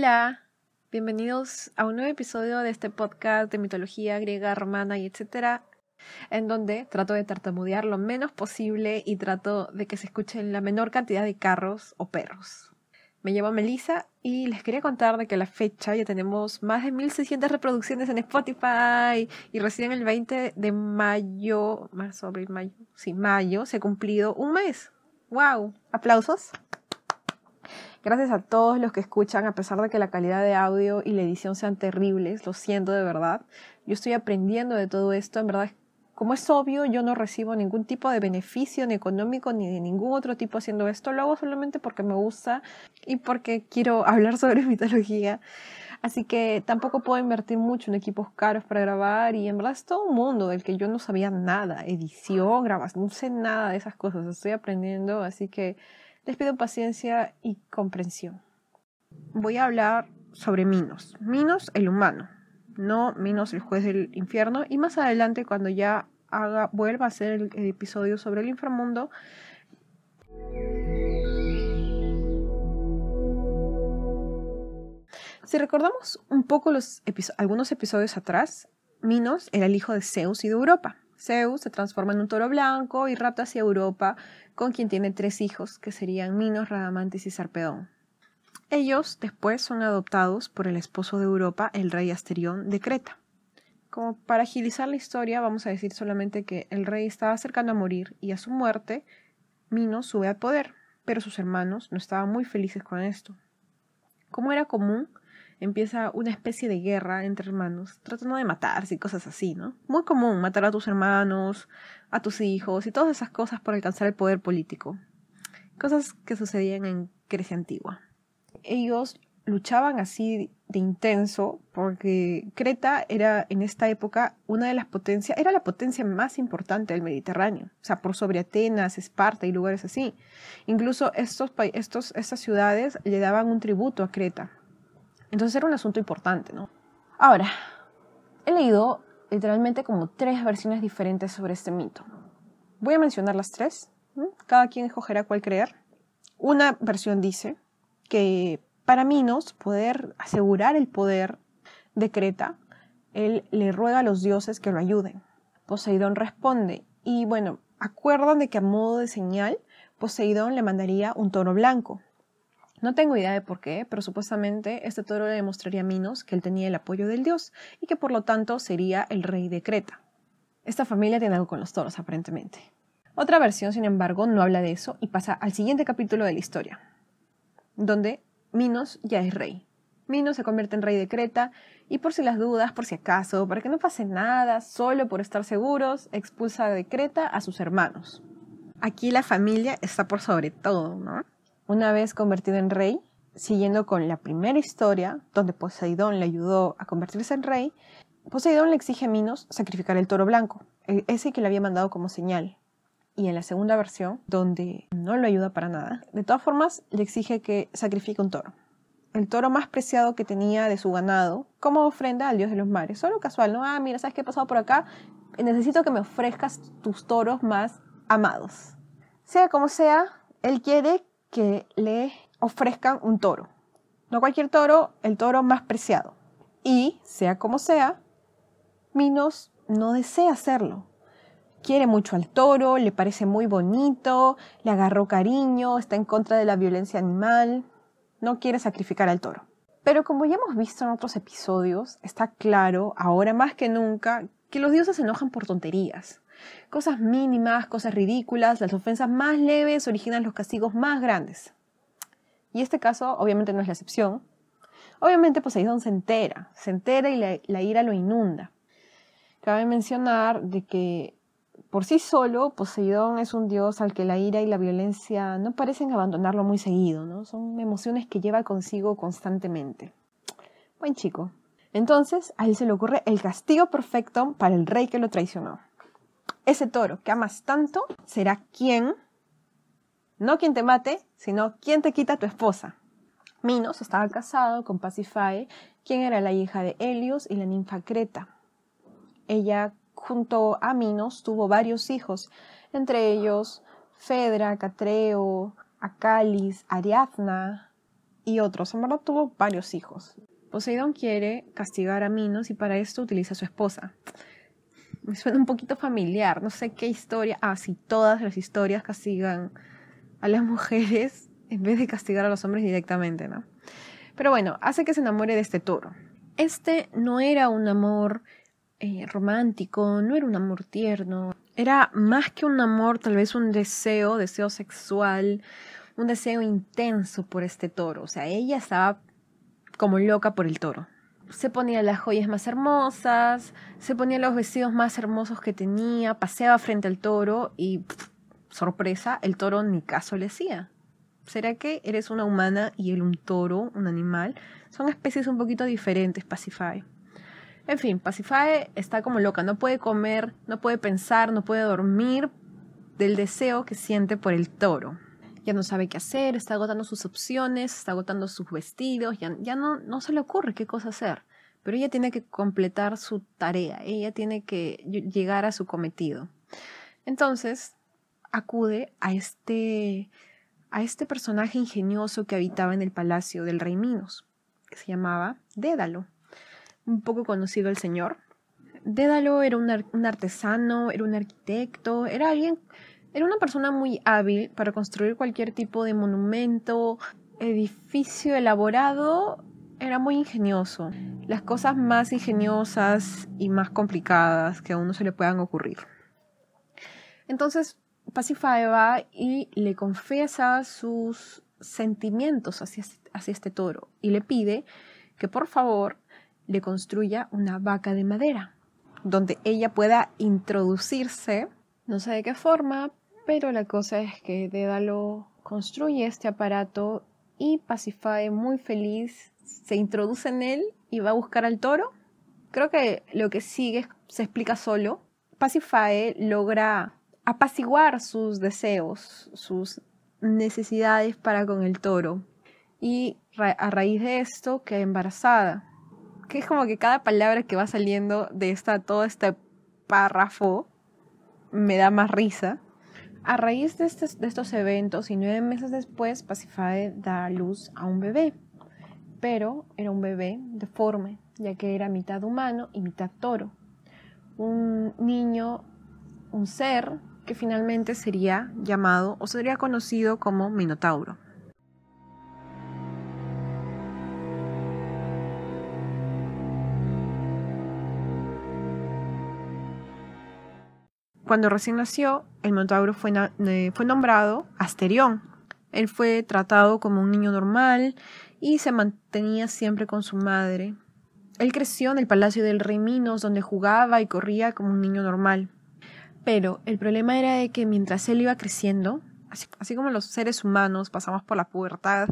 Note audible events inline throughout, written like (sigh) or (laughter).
Hola, bienvenidos a un nuevo episodio de este podcast de mitología griega, romana y etcétera, en donde trato de tartamudear lo menos posible y trato de que se escuchen la menor cantidad de carros o perros. Me llamo Melissa y les quería contar de que la fecha ya tenemos más de 1600 reproducciones en Spotify y recién el 20 de mayo, marzo, abril, mayo, sí, mayo, se ha cumplido un mes. ¡Wow! ¿Aplausos? Gracias a todos los que escuchan, a pesar de que la calidad de audio y la edición sean terribles, lo siento de verdad. Yo estoy aprendiendo de todo esto, en verdad. Como es obvio, yo no recibo ningún tipo de beneficio ni económico ni de ningún otro tipo haciendo esto. Lo hago solamente porque me gusta y porque quiero (laughs) hablar sobre mitología. Así que tampoco puedo invertir mucho en equipos caros para grabar y en verdad es todo un mundo del que yo no sabía nada. Edición, grabación, no sé nada de esas cosas. Estoy aprendiendo, así que les pido paciencia y comprensión. Voy a hablar sobre Minos. Minos, el humano, no Minos, el juez del infierno. Y más adelante, cuando ya haga, vuelva a hacer el, episodio sobre el inframundo, Si recordamos un poco los algunos episodios atrás, Minos era el hijo de Zeus y de Europa. Zeus se transforma en un toro blanco y rapta hacia Europa, con quien tiene tres hijos, que serían Minos, Radamantis y Sarpedón. Ellos después son adoptados por el esposo de Europa, el rey Asterión de Creta. Como para agilizar la historia, vamos a decir solamente que el rey estaba cercano a morir y a su muerte, Minos sube al poder, pero sus hermanos no estaban muy felices con esto. Como era común, empieza una especie de guerra entre hermanos, tratando de matarse y cosas así, ¿no? Muy común matar a tus hermanos, a tus hijos y todas esas cosas por alcanzar el poder político. Cosas que sucedían en Grecia antigua. Ellos luchaban así de intenso porque Creta era en esta época una de las potencias, era la potencia más importante del Mediterráneo, o sea, por sobre Atenas, Esparta y lugares así. Incluso estos, estos, estas ciudades le daban un tributo a Creta, entonces era un asunto importante, ¿no? Ahora, he leído literalmente como tres versiones diferentes sobre este mito. Voy a mencionar las tres. Cada quien escogerá cuál creer. Una versión dice que para Minos poder asegurar el poder de Creta, él le ruega a los dioses que lo ayuden. Poseidón responde y bueno, acuerdan de que a modo de señal Poseidón le mandaría un toro blanco, no tengo idea de por qué, pero supuestamente este toro le demostraría a Minos que él tenía el apoyo del dios y que por lo tanto sería el rey de Creta. Esta familia tiene algo con los toros, aparentemente. Otra versión, sin embargo, no habla de eso y pasa al siguiente capítulo de la historia, donde Minos ya es rey. Minos se convierte en rey de Creta y por si las dudas, por si acaso, para que no pase nada, solo por estar seguros, expulsa de Creta a sus hermanos. Aquí la familia está por sobre todo, ¿no? Una vez convertido en rey, siguiendo con la primera historia, donde Poseidón le ayudó a convertirse en rey, Poseidón le exige a Minos sacrificar el toro blanco, e-, ese que le había mandado como señal. Y en la segunda versión, donde no lo ayuda para nada, de todas formas le exige que sacrifique un toro. El toro más preciado que tenía de su ganado, como ofrenda al dios de los mares. Solo casual, ¿no? Ah, mira, ¿sabes qué ha pasado por acá? Necesito que me ofrezcas tus toros más amados. Sea como sea, él quiere que le ofrezcan un toro. No cualquier toro, el toro más preciado. Y, sea como sea, Minos no desea hacerlo. Quiere mucho al toro, le parece muy bonito, le agarró cariño, está en contra de la violencia animal, no quiere sacrificar al toro. Pero como ya hemos visto en otros episodios, está claro, ahora más que nunca, que los dioses se enojan por tonterías. Cosas mínimas, cosas ridículas, las ofensas más leves originan los castigos más grandes. Y este caso obviamente no es la excepción. Obviamente Poseidón se entera, se entera y la, ira lo inunda. Cabe mencionar de que por sí solo Poseidón es un dios al que la ira y la violencia no parecen abandonarlo muy seguido, ¿no? Son emociones que lleva consigo constantemente. Buen chico. Entonces, a él se le ocurre el castigo perfecto para el rey que lo traicionó ese toro que amas tanto será quien, no quien te mate, sino quien te quita tu esposa. Minos estaba casado con Pasifae, quien era la hija de Helios y la ninfa Creta. Ella, junto a Minos, tuvo varios hijos, entre ellos Fedra, Catreo, Acalis, Ariadna, y otros. En verdad tuvo varios hijos. Poseidón quiere castigar a Minos y para esto utiliza a su esposa. Me suena un poquito familiar, no sé qué historia. Ah, todas las historias castigan a las (laughs) mujeres en vez de castigar a los hombres directamente, ¿no? Pero bueno, hace que se enamore de este toro. Este no era un amor eh, romántico, no era un amor tierno, era más que un amor, tal vez un deseo, deseo sexual, un deseo intenso por este toro. O sea, ella estaba como loca por el toro. Se ponía las joyas más hermosas, se ponía los vestidos más hermosos que tenía, paseaba frente al toro y, sorpresa, el toro ni caso le hacía. ¿Será que eres una humana y él un toro, un animal? Son especies un poquito diferentes, Pacify. En fin, Pacifae está como loca, no puede comer, no puede pensar, no puede dormir del deseo que siente por el toro. No sabe qué hacer, está agotando sus opciones, está agotando sus vestidos, ya, ya no, no se le ocurre qué cosa hacer. Pero ella tiene que completar su tarea, ella tiene que llegar a su cometido. Entonces, acude a este, a este personaje ingenioso que habitaba en el palacio del rey Minos, que se llamaba Dédalo un poco conocido el señor. Dédalo era un, artesano, era un arquitecto, era alguien, era una persona muy hábil para construir cualquier tipo de monumento, edificio elaborado, era muy ingenioso. Las cosas más ingeniosas y más complicadas que a uno se le puedan ocurrir. Entonces, Pacify va y le confiesa sus sentimientos hacia, hacia este toro y le pide que por favor le construya una vaca de madera, donde ella pueda introducirse, no sé de qué forma, pero la cosa es que Dédalo construye este aparato y Pacifae, muy feliz, se introduce en él y va a buscar al toro. Creo que lo que sigue se explica solo. Pacifae logra apaciguar sus deseos, sus necesidades para con el toro. Y a raíz de esto queda embarazada que es como que cada palabra que va saliendo de esta, todo este párrafo me da más risa. A raíz de, de estos eventos y nueve meses después, Pacifae da luz a un bebé, pero era un bebé deforme, ya que era mitad humano y mitad toro. Un niño, un ser que finalmente sería llamado o sería conocido como Minotauro. Cuando recién nació, el Minotauro fue, fue nombrado Asterión. Él fue tratado como un niño normal y se mantenía siempre con su madre. Él creció en el palacio del rey Minos, donde jugaba y corría como un niño normal. Pero el problema era de que mientras él iba creciendo, así, como los seres humanos pasamos por la pubertad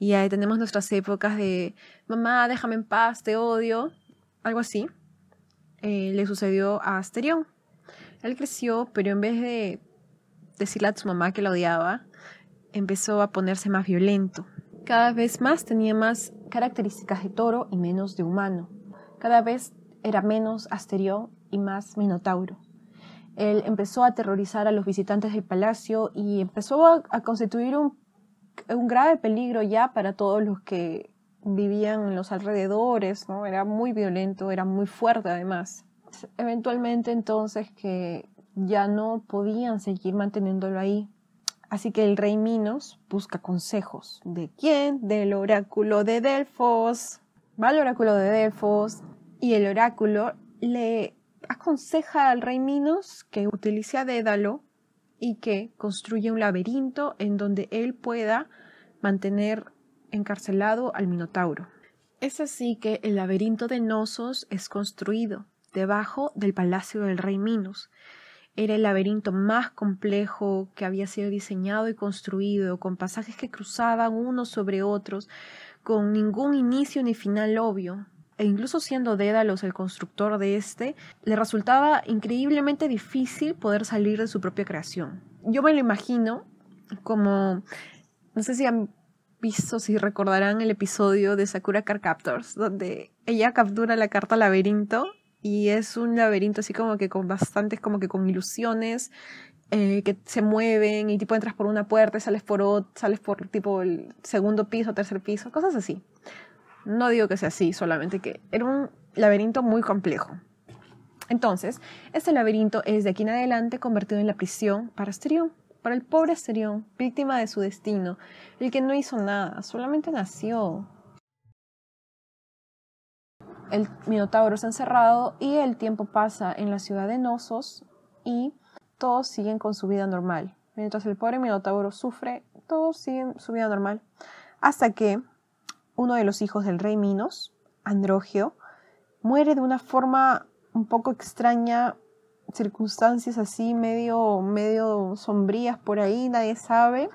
y ahí tenemos nuestras épocas de mamá, déjame en paz, te odio, algo así, eh, le sucedió a Asterión. Él creció, pero en vez de decirle a su mamá que la odiaba, empezó a ponerse más violento. Cada vez más tenía más características de toro y menos de humano. Cada vez era menos asterión y más minotauro. Él empezó a aterrorizar a los visitantes del palacio y empezó a, constituir un, un, grave peligro ya para todos los que vivían en los alrededores, ¿no? Era muy violento, era muy fuerte además eventualmente entonces que ya no podían seguir manteniéndolo ahí. Así que el rey Minos busca consejos. ¿De quién? Del oráculo de Delfos. Va al oráculo de Delfos y el oráculo le aconseja al rey Minos que utilice a Dédalo y que construya un laberinto en donde él pueda mantener encarcelado al Minotauro. Es así que el laberinto de Nosos es construido debajo del palacio del rey Minos. Era el laberinto más complejo que había sido diseñado y construido, con pasajes que cruzaban unos sobre otros, con ningún inicio ni final obvio. E incluso siendo Dédalos el constructor de este, le resultaba increíblemente difícil poder salir de su propia creación. Yo me lo imagino como, no sé si han visto, si recordarán el episodio de Sakura Car Captors, donde ella captura la carta laberinto y es un laberinto así como que con bastantes, como que con ilusiones eh, que se mueven y tipo entras por una puerta y sales por otro, sales por tipo el segundo piso, tercer piso, cosas así. No digo que sea así, solamente que era un laberinto muy complejo. Entonces, este laberinto es de aquí en adelante convertido en la prisión para Asterión, para el pobre Asterión, víctima de su destino, el que no hizo nada, solamente nació. El Minotauro está encerrado y el tiempo pasa en la ciudad de Nosos y todos siguen con su vida normal. Mientras el pobre Minotauro sufre, todos siguen su vida normal. Hasta que uno de los hijos del rey Minos, Androgio, muere de una forma un poco extraña, circunstancias así medio, medio sombrías por ahí, nadie sabe,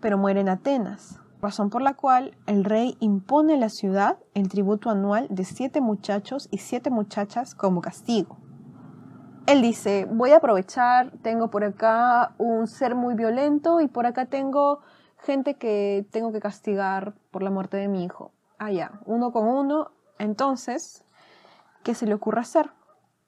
pero muere en Atenas, razón por la cual el rey impone a la ciudad el tributo anual de siete muchachos y siete muchachas como castigo. Él dice, voy a aprovechar, tengo por acá un ser muy violento y por acá tengo gente que tengo que castigar por la muerte de mi hijo. Ah, ya, uno con uno. Entonces, ¿qué se le ocurre hacer?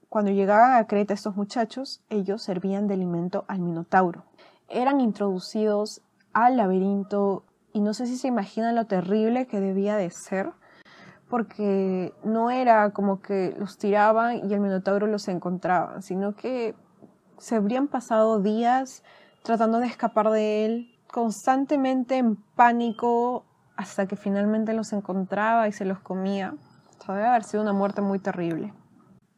Cuando llegaban a Creta estos muchachos, ellos servían de alimento al Minotauro. Eran introducidos al laberinto y no sé si se imaginan lo terrible que debía de ser, porque no era como que los tiraban y el Minotauro los encontraba, sino que se habrían pasado días tratando de escapar de él, constantemente en pánico hasta que finalmente los encontraba y se los comía. O debe haber sido una muerte muy terrible.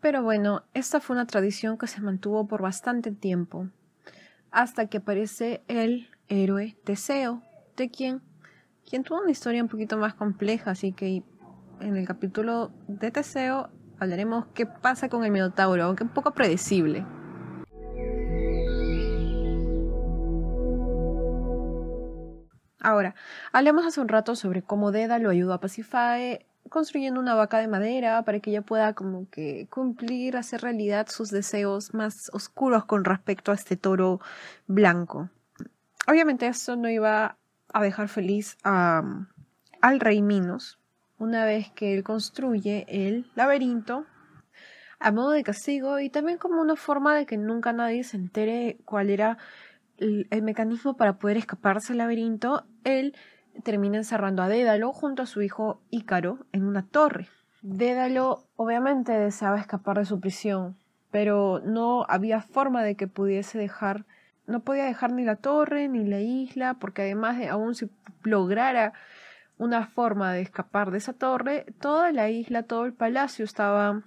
Pero bueno, esta fue una tradición que se mantuvo por bastante tiempo, hasta que aparece el héroe Teseo, de quien, quien tuvo una historia un poquito más compleja, así que en el capítulo de Teseo hablaremos qué pasa con el Minotauro, aunque un poco predecible. Ahora, hablemos hace un rato sobre cómo Deda lo ayudó a Pacifae construyendo una vaca de madera para que ella pueda como que cumplir, hacer realidad sus deseos más oscuros con respecto a este toro blanco. Obviamente esto no iba a dejar feliz a, al rey Minos una vez que él construye el laberinto a modo de castigo y también como una forma de que nunca nadie se entere cuál era el, mecanismo para poder escaparse del laberinto, él termina encerrando a Dédalo junto a su hijo Ícaro en una torre. Dédalo obviamente deseaba escapar de su prisión, pero no había forma de que pudiese dejar, no podía dejar ni la torre ni la isla, porque además de aún si lograra una forma de escapar de esa torre, toda la isla, todo el palacio estaba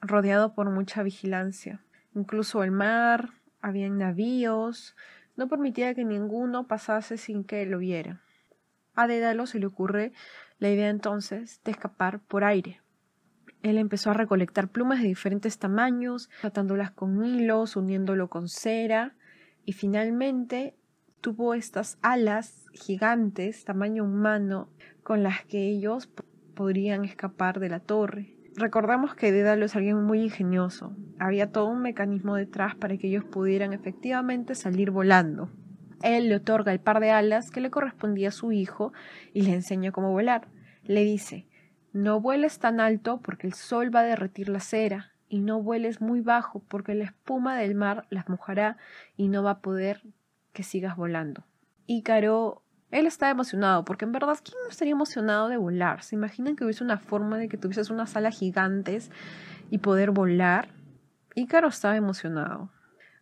rodeado por mucha vigilancia. Incluso el mar, había navíos, no permitía que ninguno pasase sin que lo viera. A Dédalo se le ocurre la idea entonces de escapar por aire. Él empezó a recolectar plumas de diferentes tamaños, atándolas con hilos, uniéndolo con cera, y finalmente tuvo estas alas gigantes, tamaño humano, con las que ellos podrían escapar de la torre. Recordamos que Dédalo es alguien muy ingenioso. Había todo un mecanismo detrás para que ellos pudieran efectivamente salir volando. Él le otorga el par de alas que le correspondía a su hijo y le enseña cómo volar. Le dice, no vueles tan alto porque el sol va a derretir la cera, y no vueles muy bajo porque la espuma del mar las mojará y no va a poder que sigas volando. Ícaro él estaba emocionado, porque en verdad, ¿quién no estaría emocionado de volar? ¿Se imaginan que hubiese una forma de que tuvieses unas alas gigantes y poder volar? Ícaro estaba emocionado.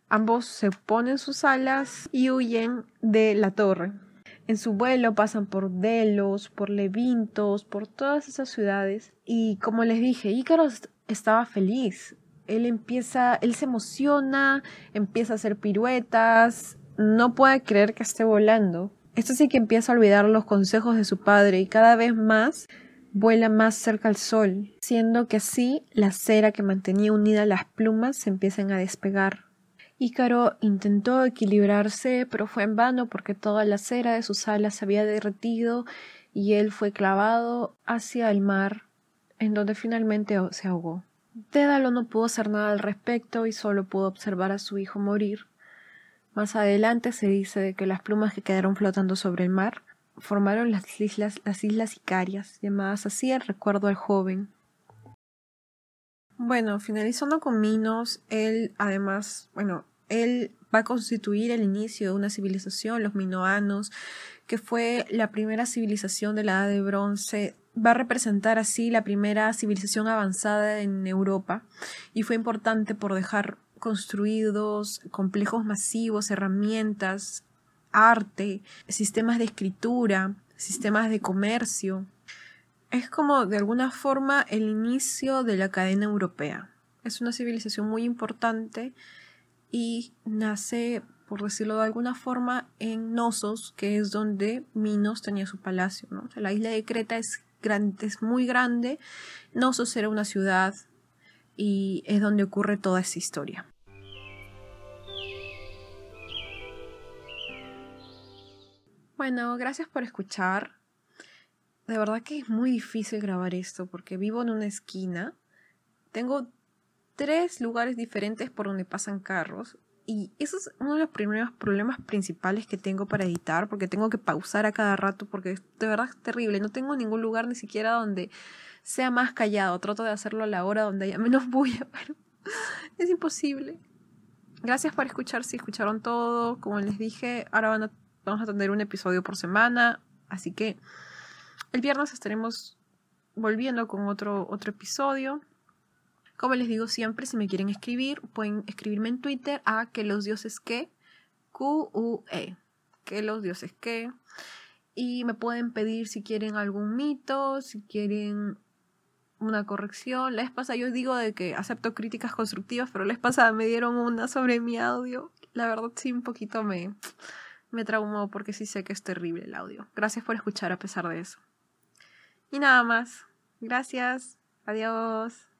Ambos se ponen sus alas y huyen de la torre. En su vuelo pasan por Delos, por Levintos, por todas esas ciudades. Y como les dije, Ícaro estaba feliz. Él empieza, él se emociona, empieza a hacer piruetas, no puede creer que esté volando. Esto sí que empieza a olvidar los consejos de su padre y cada vez más vuela más cerca al sol, siendo que así la cera que mantenía unida las plumas se empiezan a despegar. Ícaro intentó equilibrarse, pero fue en vano porque toda la cera de sus alas se había derretido y él fue clavado hacia el mar, en donde finalmente se ahogó. Dédalo no pudo hacer nada al respecto y solo pudo observar a su hijo morir. Más adelante se dice que las plumas que quedaron flotando sobre el mar formaron las islas, las islas Icarias, llamadas así en recuerdo al joven. Bueno, finalizando con Minos, él además, bueno, Él va a constituir el inicio de una civilización, los minoanos, que fue la primera civilización de la Edad de Bronce. Va a representar así la primera civilización avanzada en Europa y fue importante por dejar construidos complejos masivos, herramientas, arte, sistemas de escritura, sistemas de comercio. Es como de alguna forma el inicio de la cadena europea. Es una civilización muy importante y nace, por decirlo de alguna forma, en Nosos, que es donde Minos tenía su palacio. la isla de Creta es, es muy grande, Nosos era una ciudad y es donde ocurre toda esa historia. Bueno, gracias por escuchar. De verdad que es muy difícil grabar esto porque vivo en una esquina. Tengo tres lugares diferentes por donde pasan carros. Y eso es uno de los primeros problemas principales que tengo para editar, porque tengo que pausar a cada rato, porque de verdad es terrible. No tengo ningún lugar ni siquiera donde sea más callado. Trato de hacerlo a la hora donde haya menos (laughs) bulla, pero es imposible. Gracias por escuchar, si escucharon todo. Como les dije, ahora van a, vamos a tener un episodio por semana. Así que el viernes estaremos volviendo con otro, otro episodio. Como les digo siempre, si me quieren escribir, pueden escribirme en Twitter a que los dioses que, Q-U-E, que los dioses que. Y me pueden pedir si quieren algún mito, si quieren una corrección. La vez pasada yo digo de que acepto críticas constructivas, pero la vez pasada me dieron una sobre mi audio. La verdad sí un poquito me, me traumó porque sí sé que es terrible el audio. Gracias por escuchar a pesar de eso. Y nada más. Gracias. Adiós.